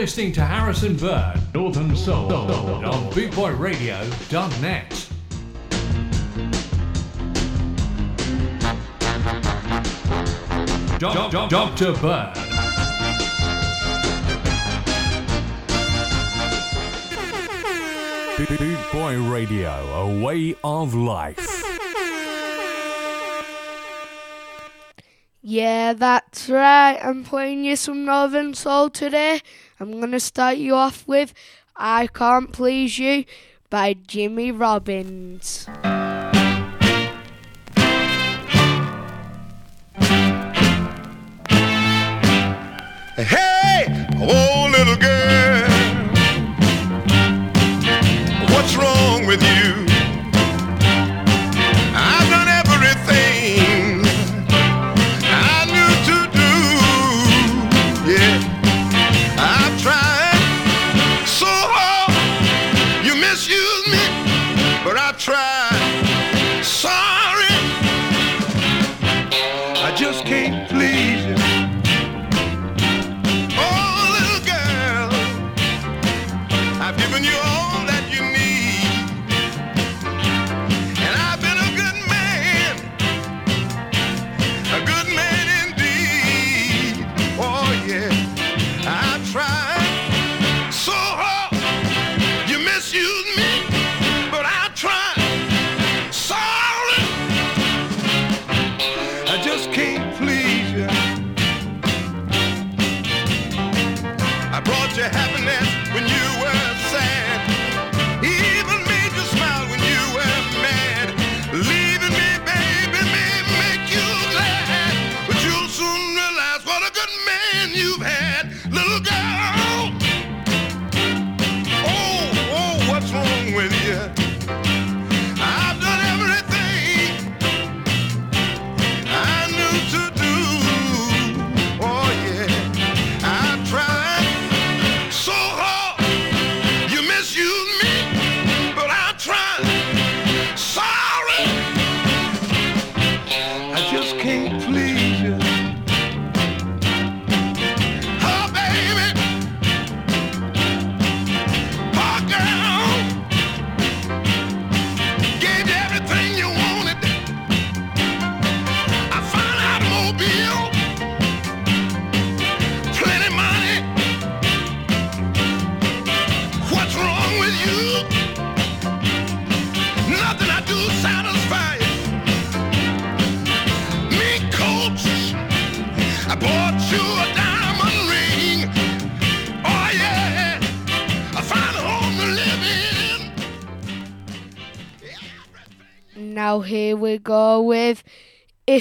listening to Harrison Bird, Northern Soul, on BootboyRadio.net. Dr. Bird. Boy Radio, a way of life. Yeah, that's right. I'm playing you some Northern Soul today. I'm going to start you off with I Can't Please You by Jimmy Robins. Hey, oh little girl, what's wrong with you? Brought you happiness.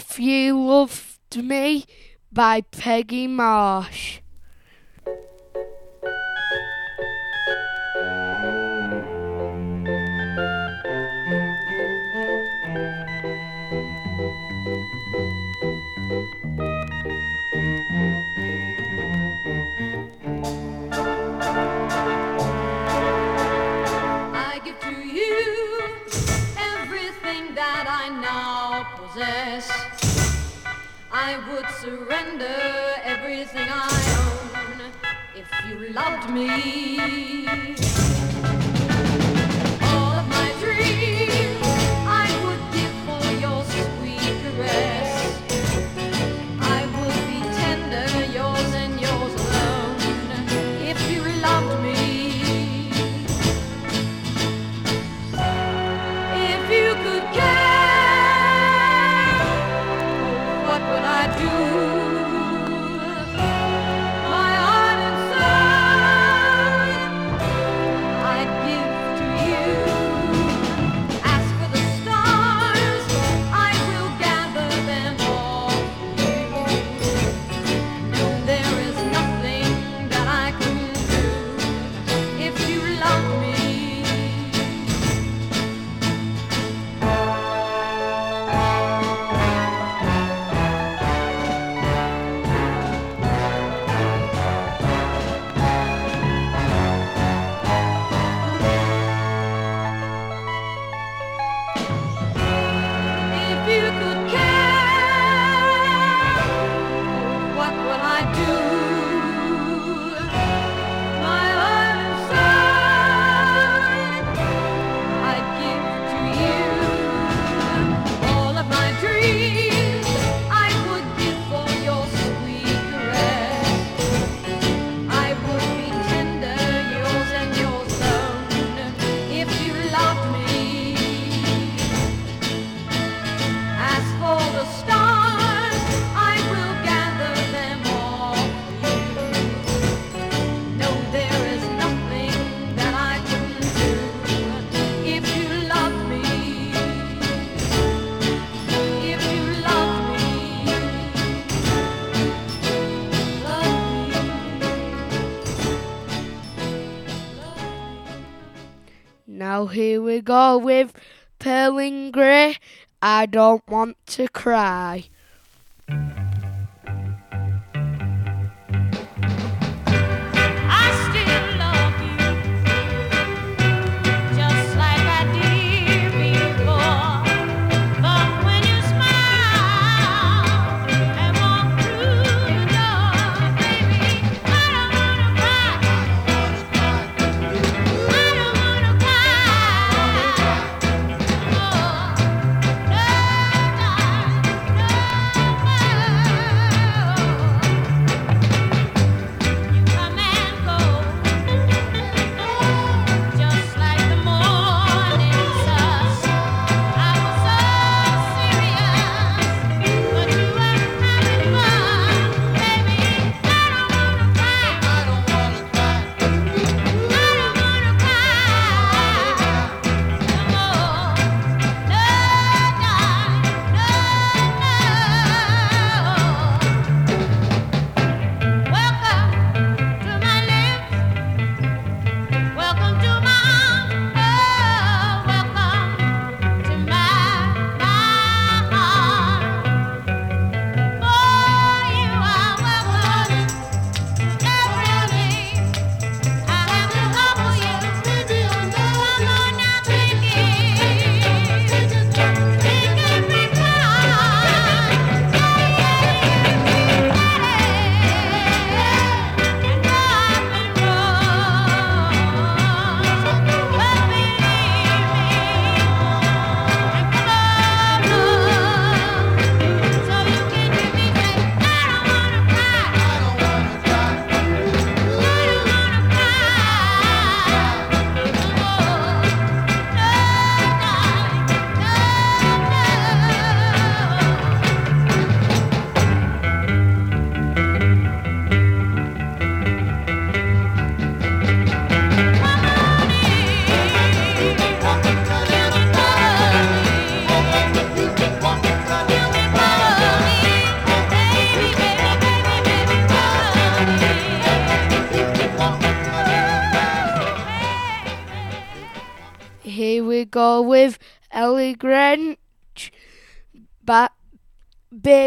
If You Loved Me by Peggy March. possess. I would surrender everything I own if you loved me. go with Pearl Grey. I don't want to cry.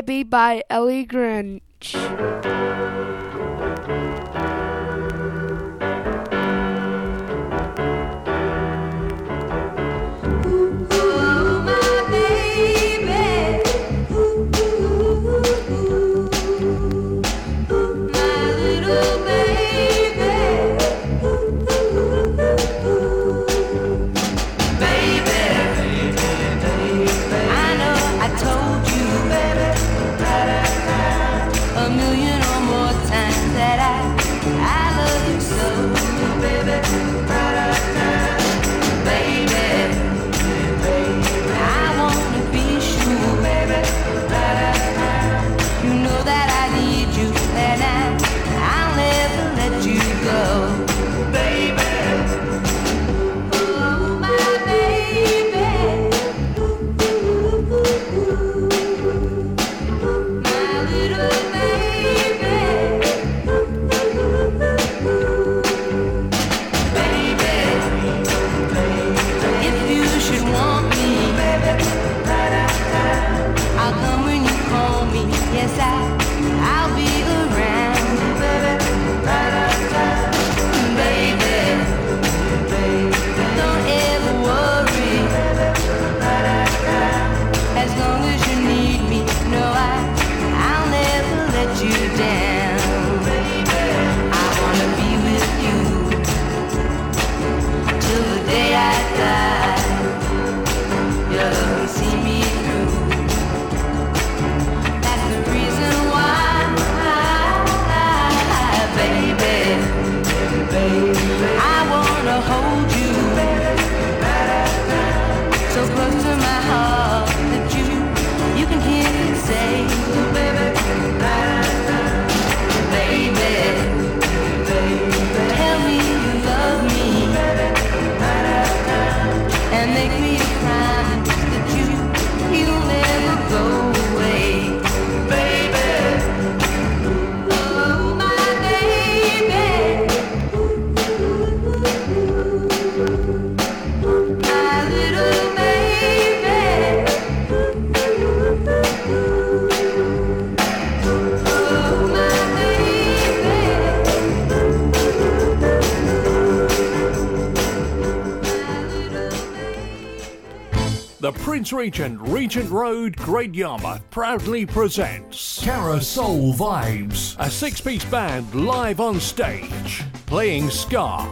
Baby by Ellie Greenwich. The Prince Regent, Regent Road, Great Yarmouth proudly presents Carousel Vibes, a six piece band live on stage, playing ska,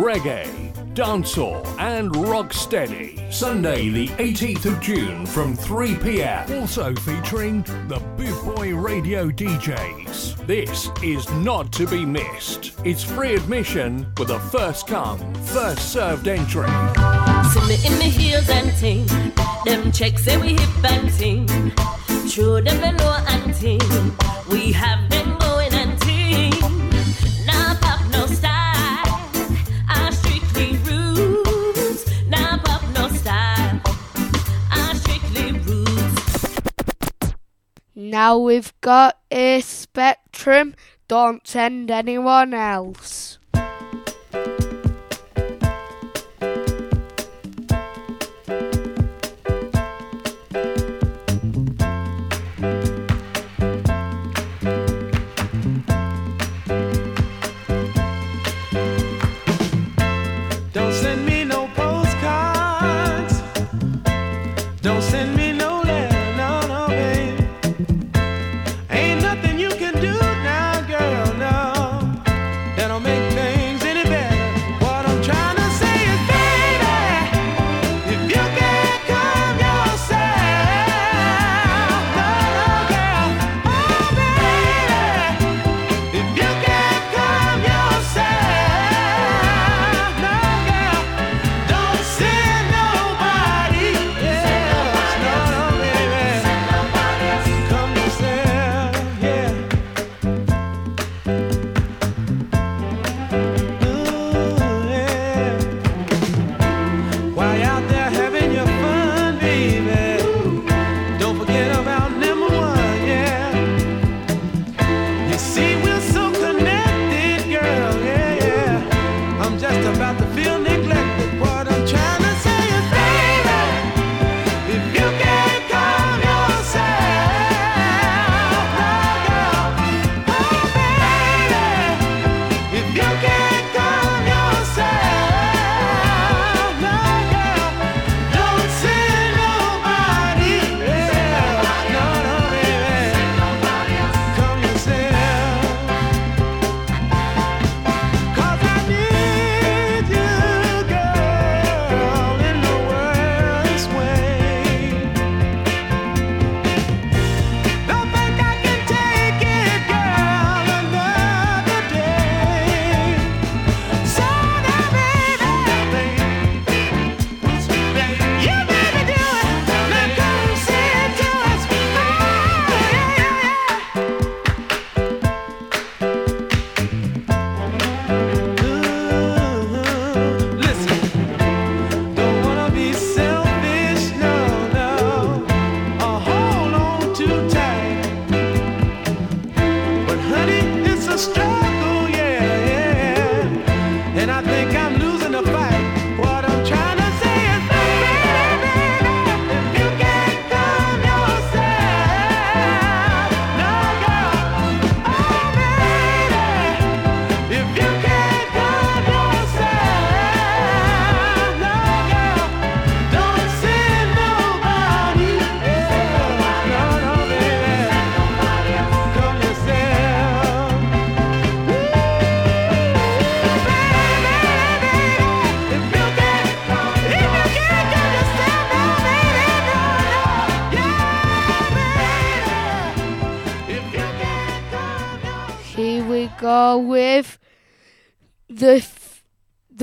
reggae, dancehall, and rocksteady. Sunday, the 18th of June from 3 pm. Also featuring the Boot Boy Radio DJs. This is not to be missed. It's free admission with a first come, first served entry. See me in the heels and ting. Them checks say we hip and ting. True them below and ting. We have them going and ting. Now pop no style. I strictly rules. Now pop no style. I strictly rules. Now we've got a spectrum. Don't send anyone else.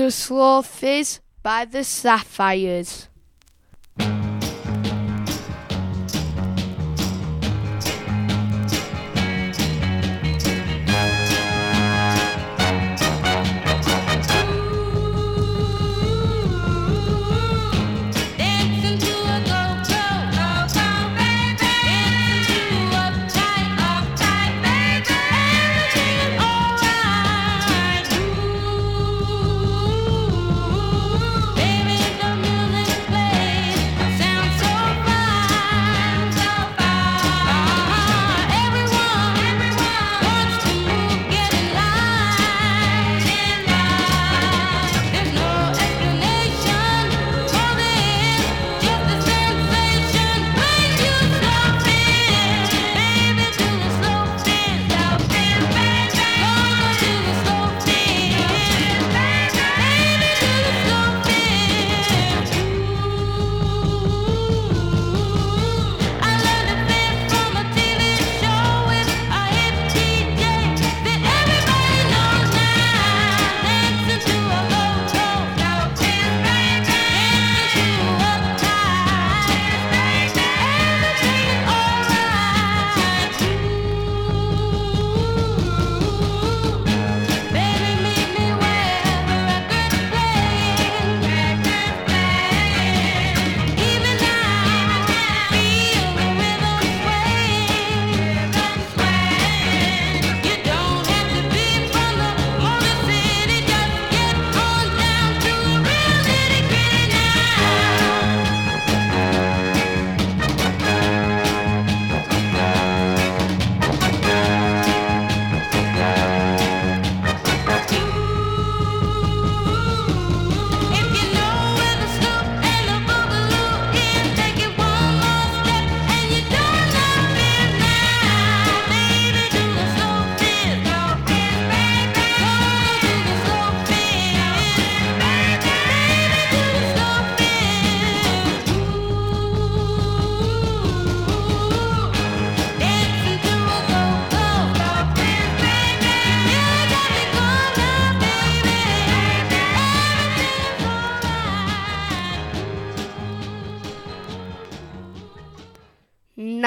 the slow fizz by the sapphires.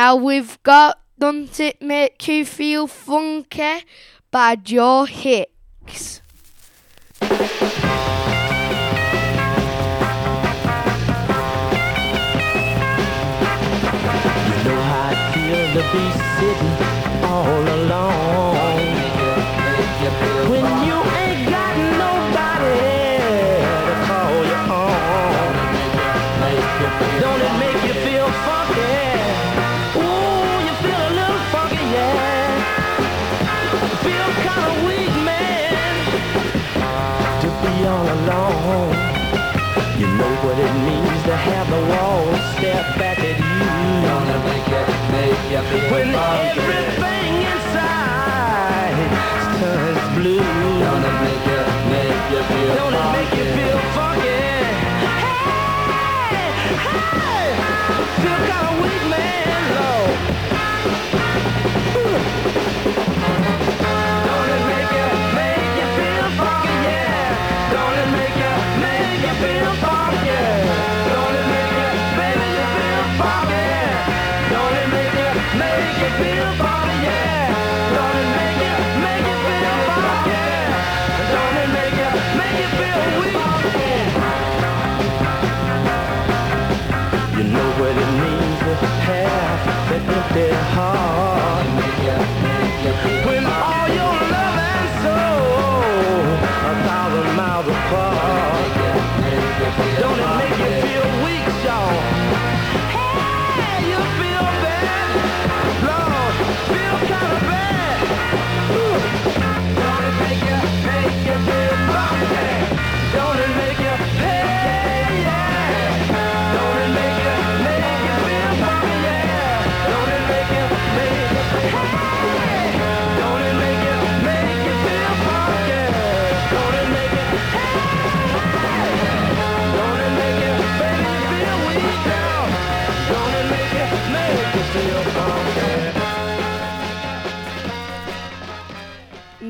Now we've got Don't It Make You Feel Funky by Joe Hicks. You know how I feel to be sitting Look back at you. Gonna make you, make you feel When everything inside turns blue. Gonna make you, make you feel Don't it make you feel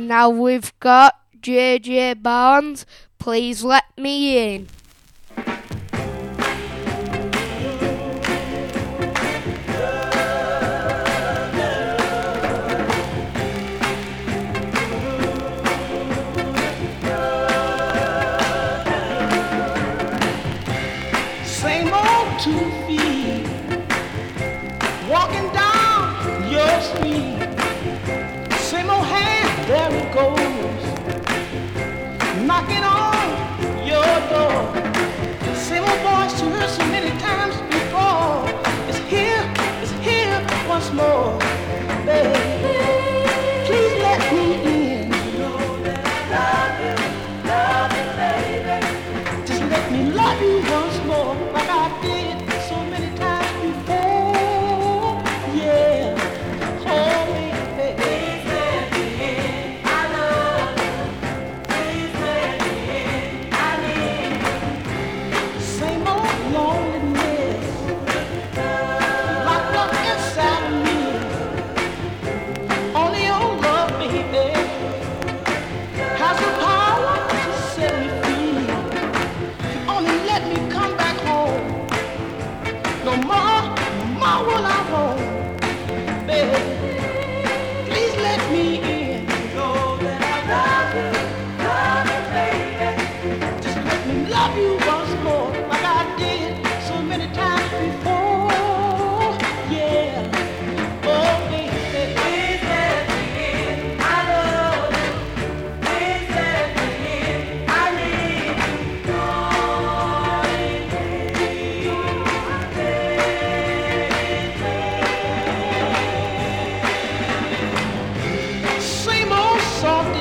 Now we've got JJ Barnes. Please let me in.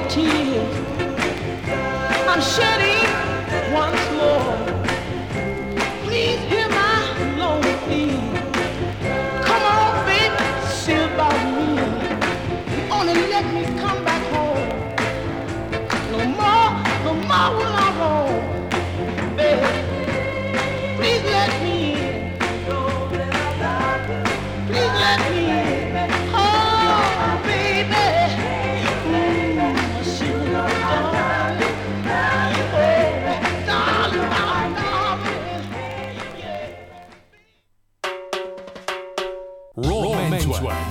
tears I'm shedding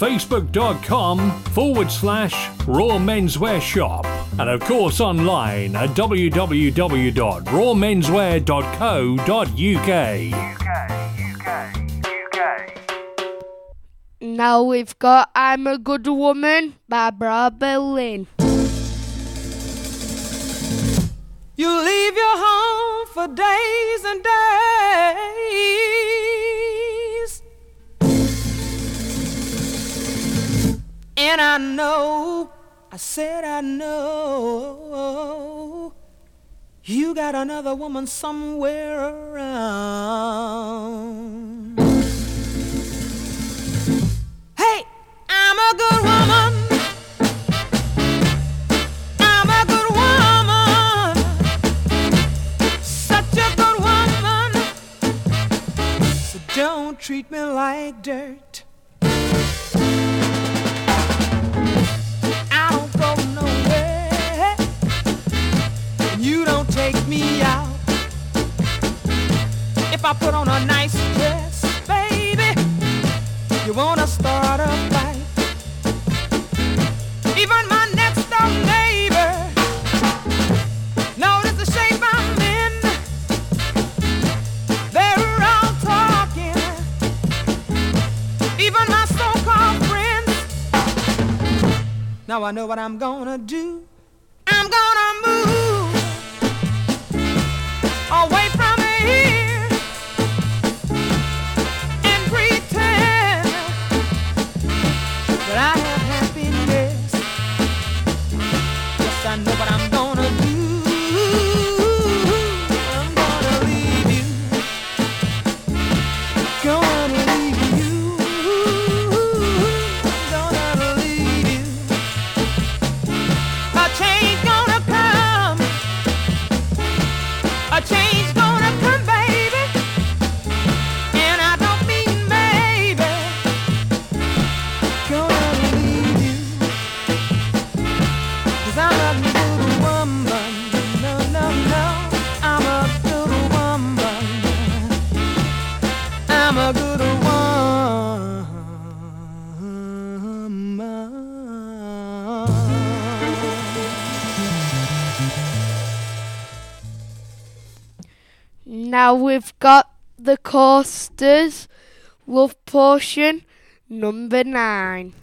facebook.com forward slash Raw Menswear Shop. And of course, online at www.rawmenswear.co.uk. UK, UK, UK. Now we've got I'm a Good Woman by Barbara Lynn. You leave your home for days and days And I know, I said I know, you got another woman somewhere around. Hey, I'm a good woman. I know what I'm gonna do. Now we've got the coasters love potion number nine.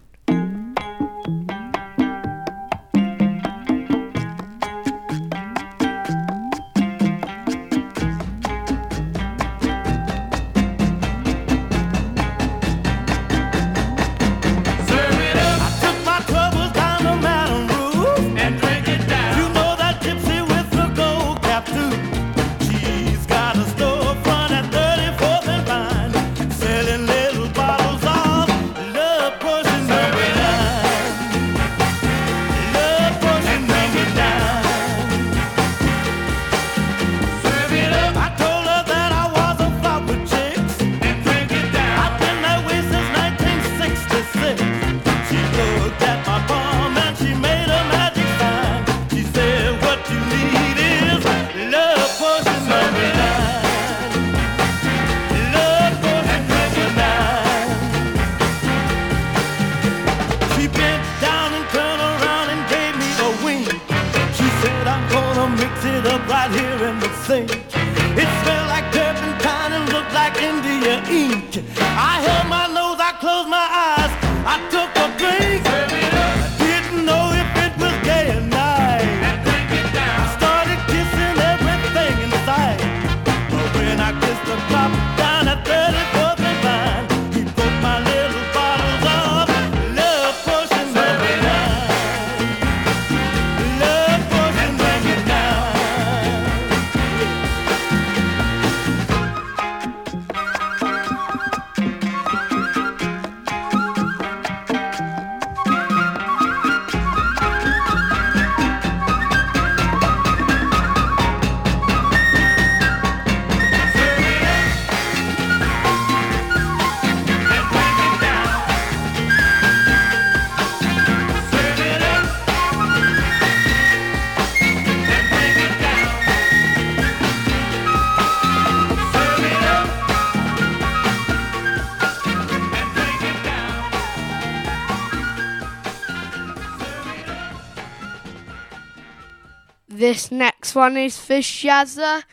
This next one is for Shazza.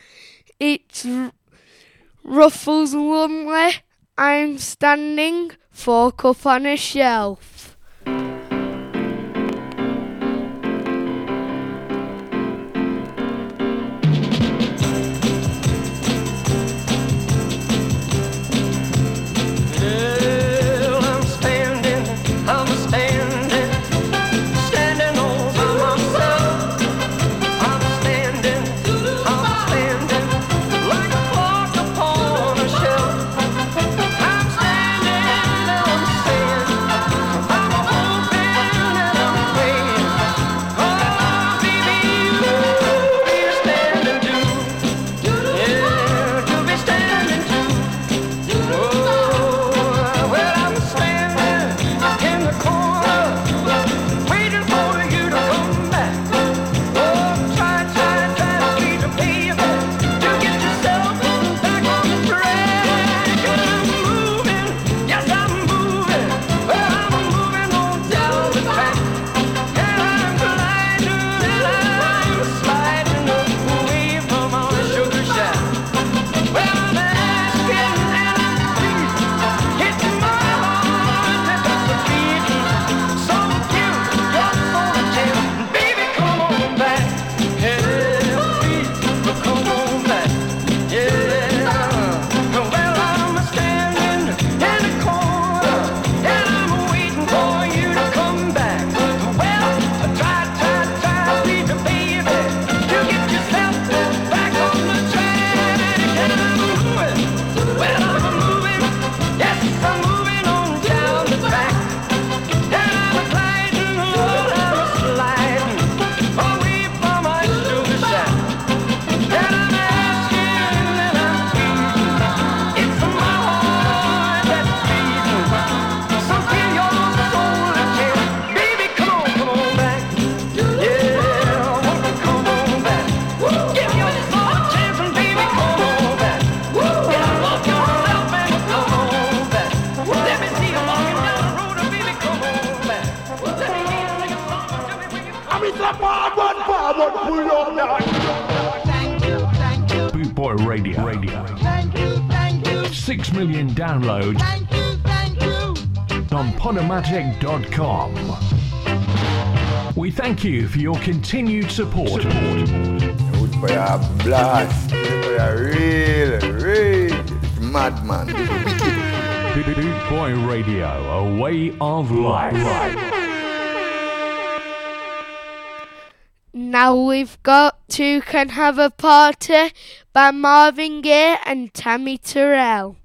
It's R- Rufus Lumley. I'm standing, fork up on a shelf. music.com. We thank you for your continued support. Good for your blast. For your real, real madman. Boy Radio, a way of life. Now we've got Two Can Have a Party by Marvin Gaye and Tammi Terrell.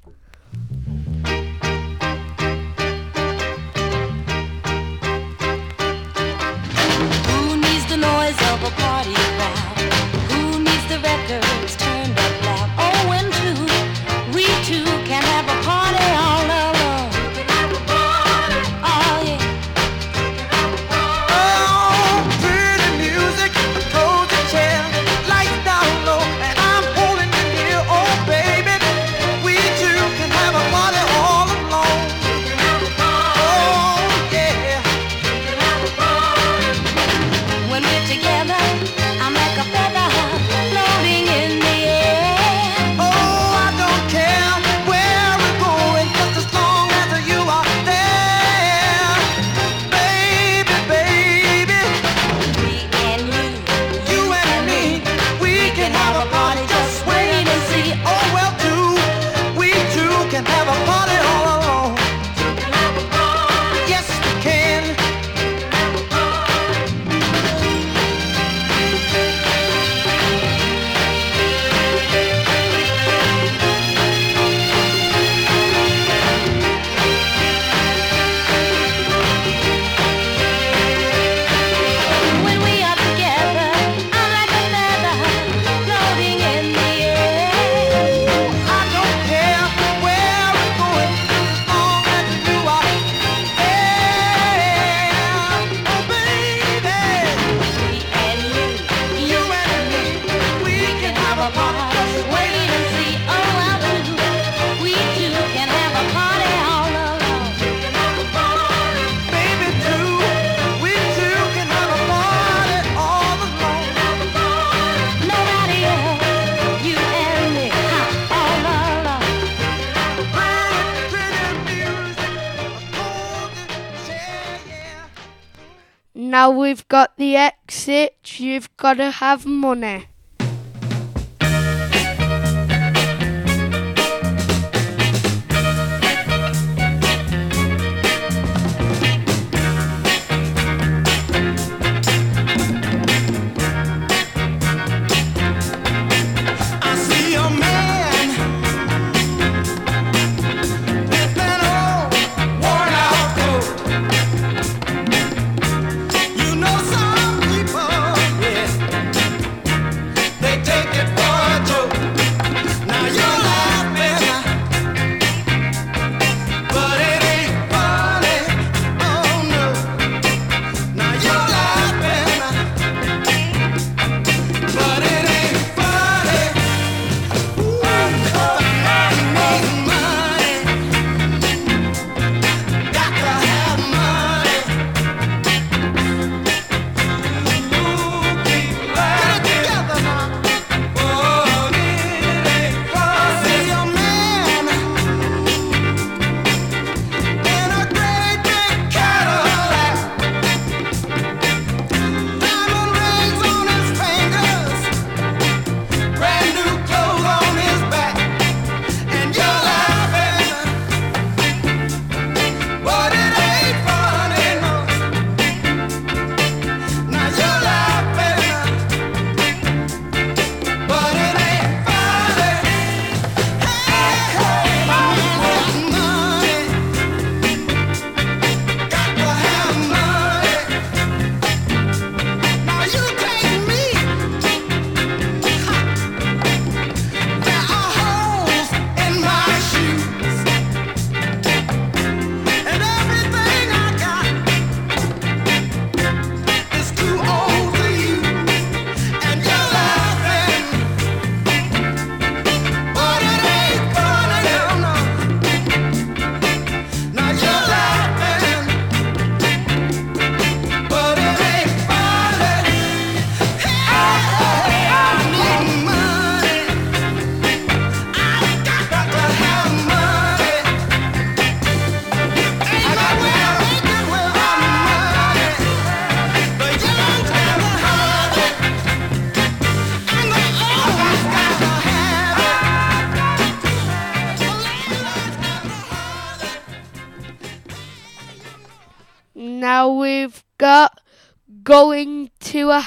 Now we've got the exit, you've got to have money.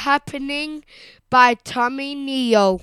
Happening by Tommy Neal.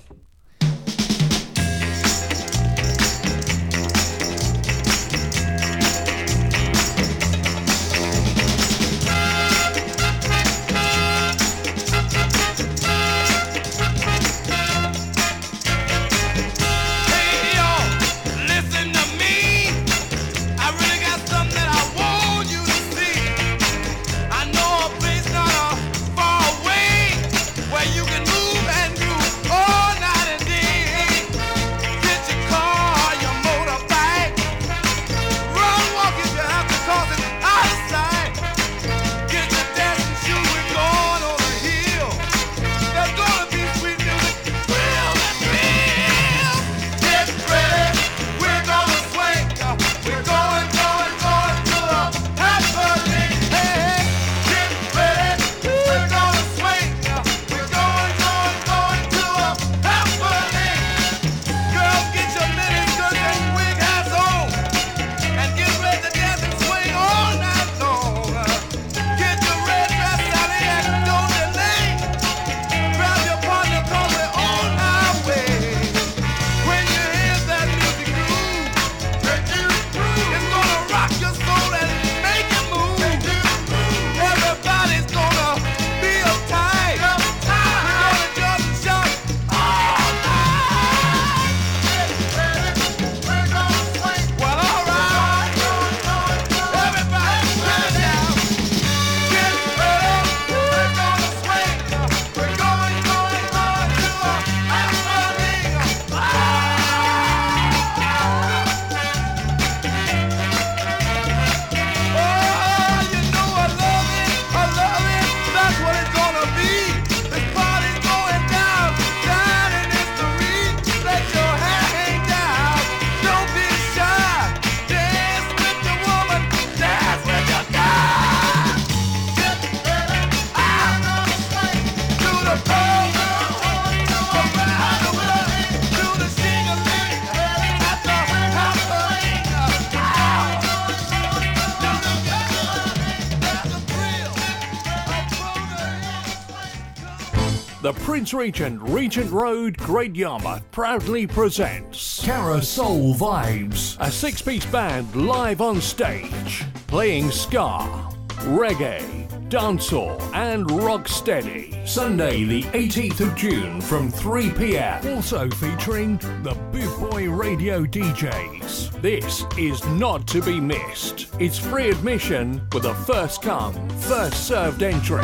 Regent, Regent Road, Great Yarmouth proudly presents Carousel Vibes, a six piece band live on stage, playing ska, reggae, dancehall, and rocksteady. Sunday, the 18th of June from 3 pm. Also featuring the Boot Boy Radio DJs. This is not to be missed. It's free admission with a first come, first served entry.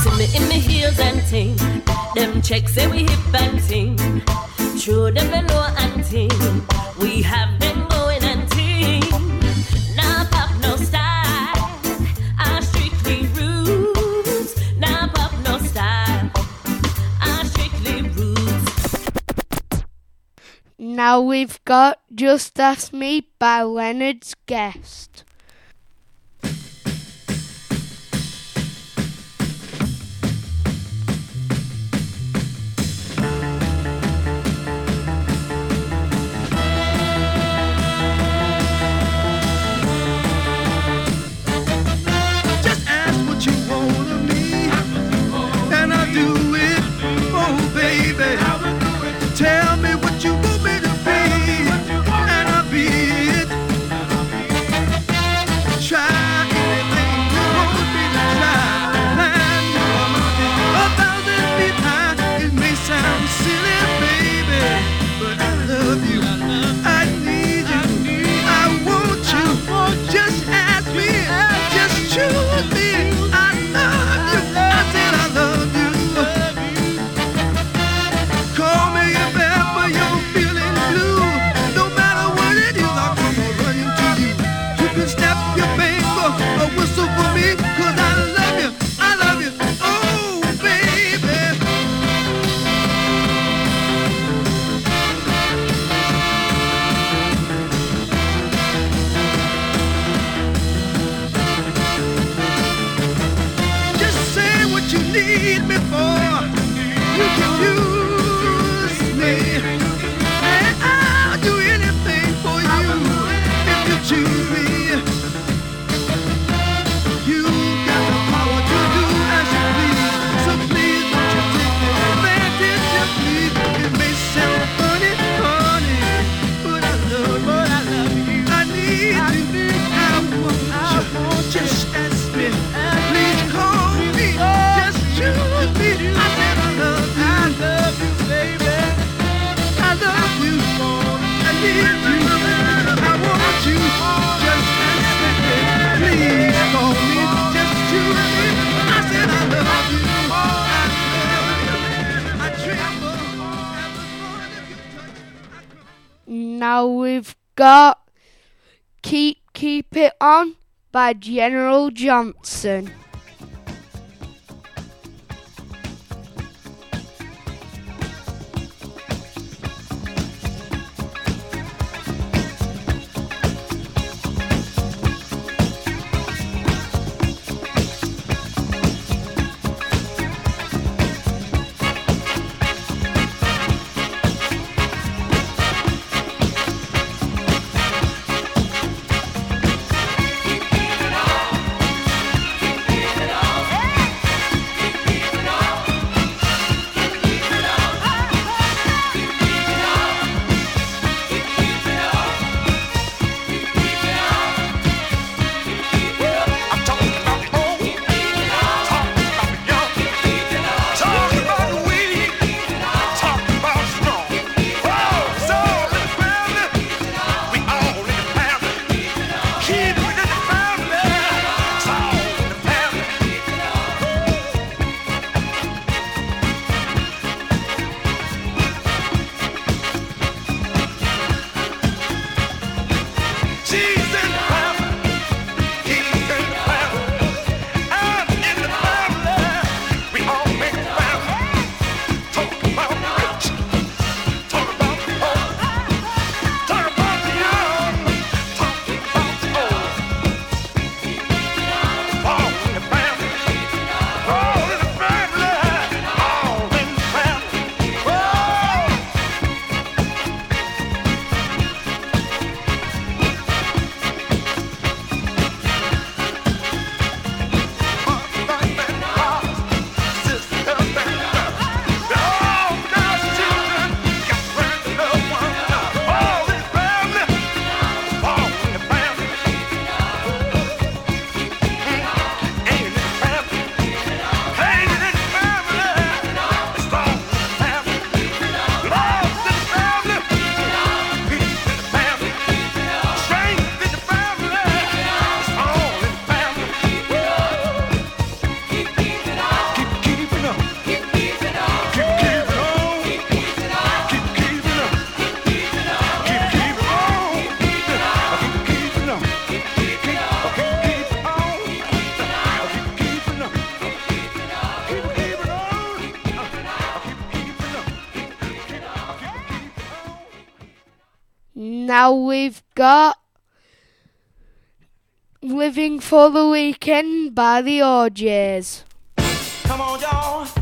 See me in me heels and ting. Them checks say we hip and ting. True them below and ting. We have them going and ting. Now pop no style. I strictly roots. Now pop no style. I strictly roots. Now we've got Just Ask Me by Leonard's Guest. By General Johnson. now we've got Living for the Weekend by the O'Jays. Come on, y'all.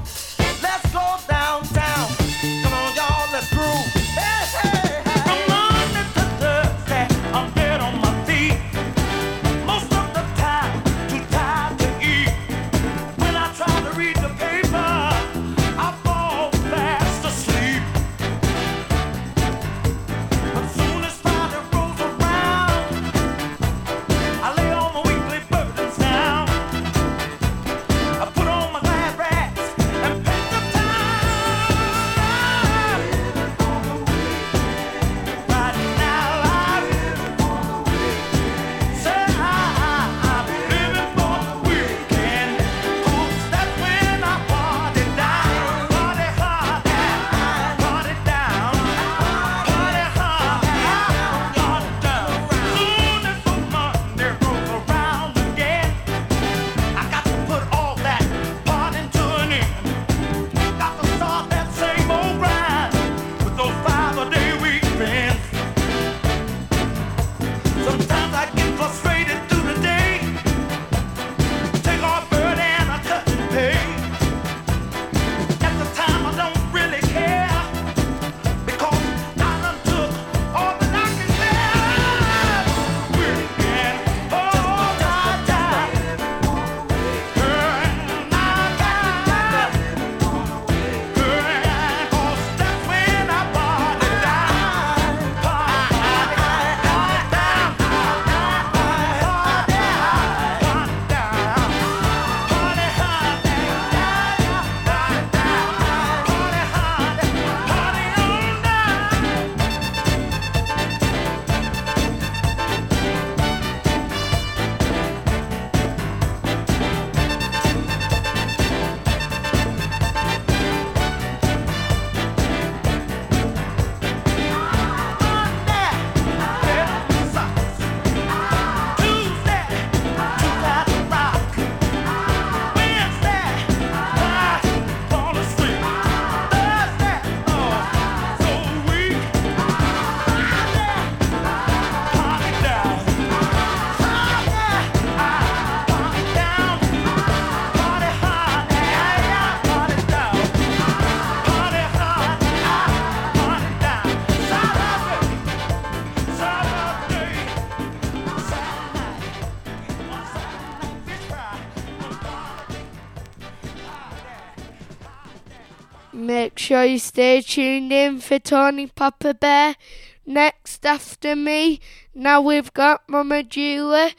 sure you stay tuned in for Tony Papa Bear. Next after me, now we've got Mama Julia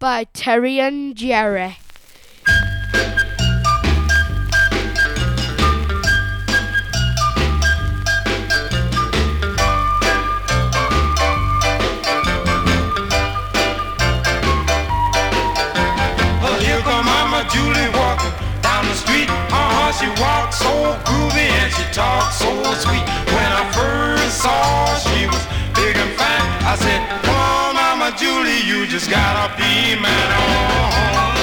by Terry and Jerry. Talk so sweet. When I first saw she was big and fat, I said, Poor Mama Julie, you just gotta be man. Oh.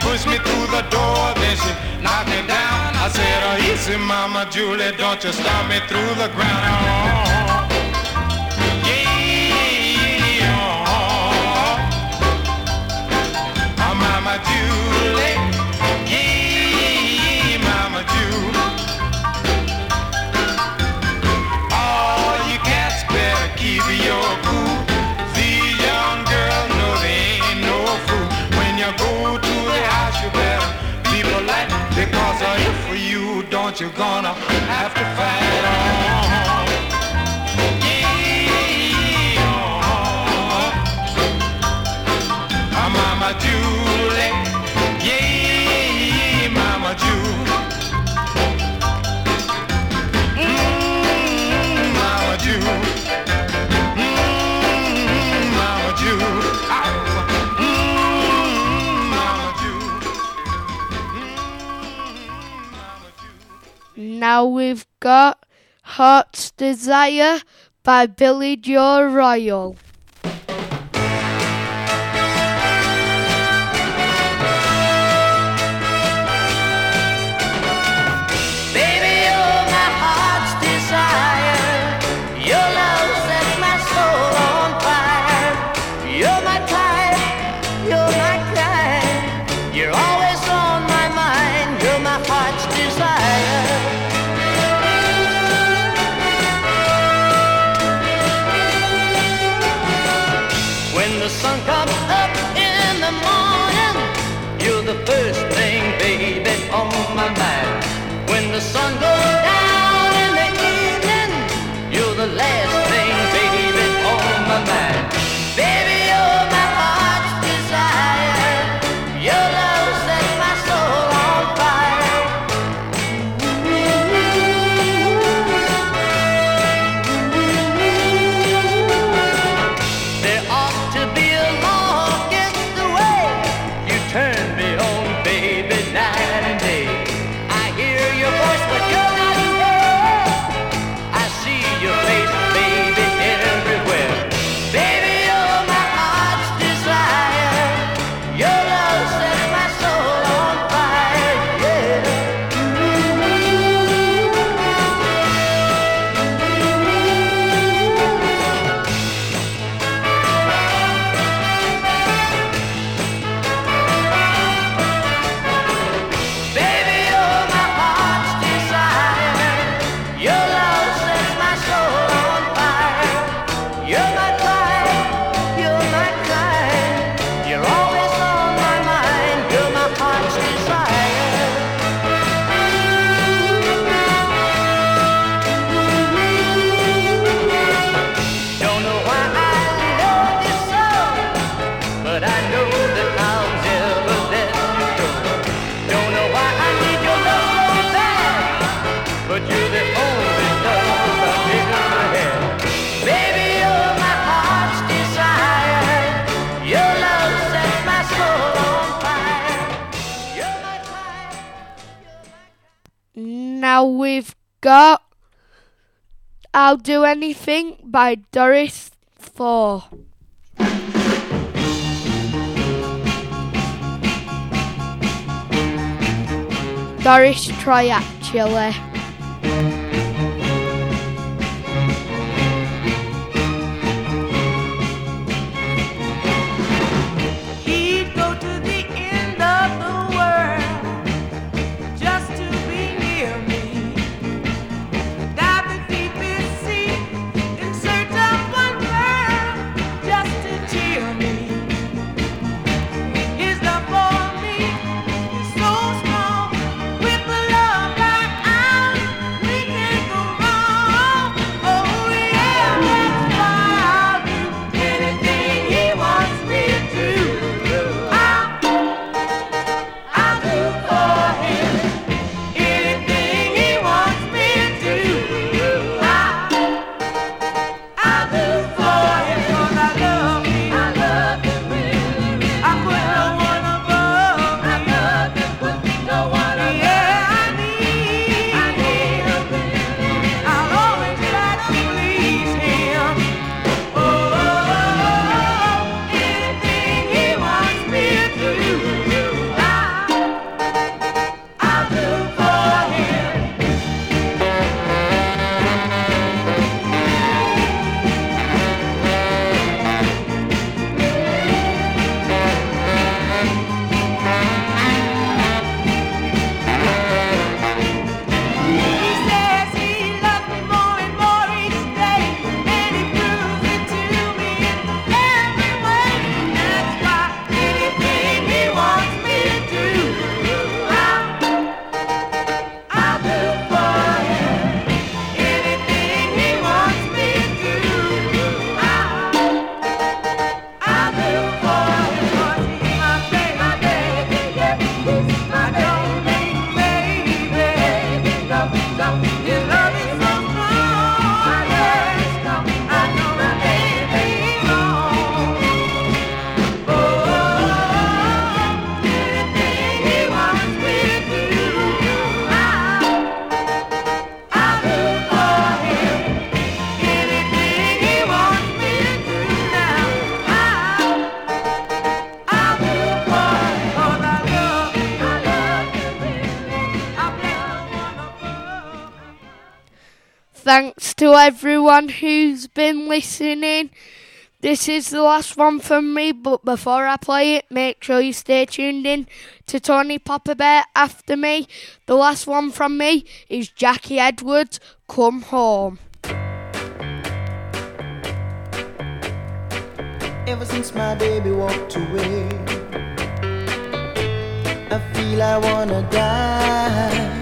pushed me through the door, then she knocked me down. I said, oh, easy, mama Julie, don't you stop me through the ground. Oh, you're gonna have to fight on. Now we've got Heart's Desire by Billy Joe Royal. we've got I'll Do Anything by Doris Four. Doris Triacula. Everyone who's been listening. This is the last one from me, but before I play it, make sure you stay tuned in to Tony Papa Bear after me. The last one from me is Jackie Edwards, Come Home. Ever since my baby walked away, I feel I wanna die.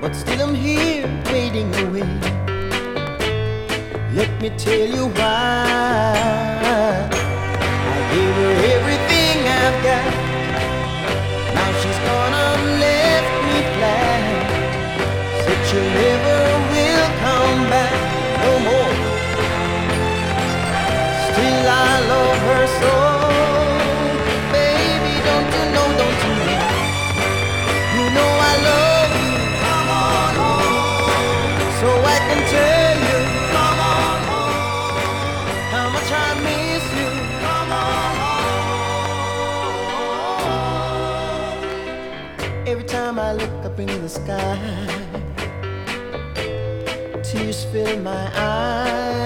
But still I'm here waiting away. Let me tell you why. I gave her everything in the sky, tears fill my eyes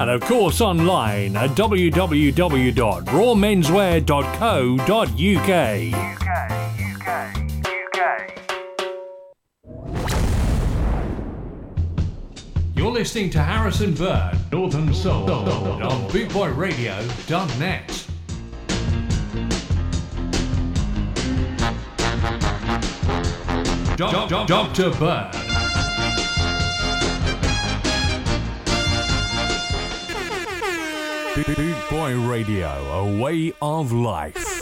and of course online at www.rawmenswear.co.uk UK, UK. You're listening to Harrison Bird, Northern Soul, on bootboyradio.net. Dr. Bird. Boot Boy Radio, a way of life.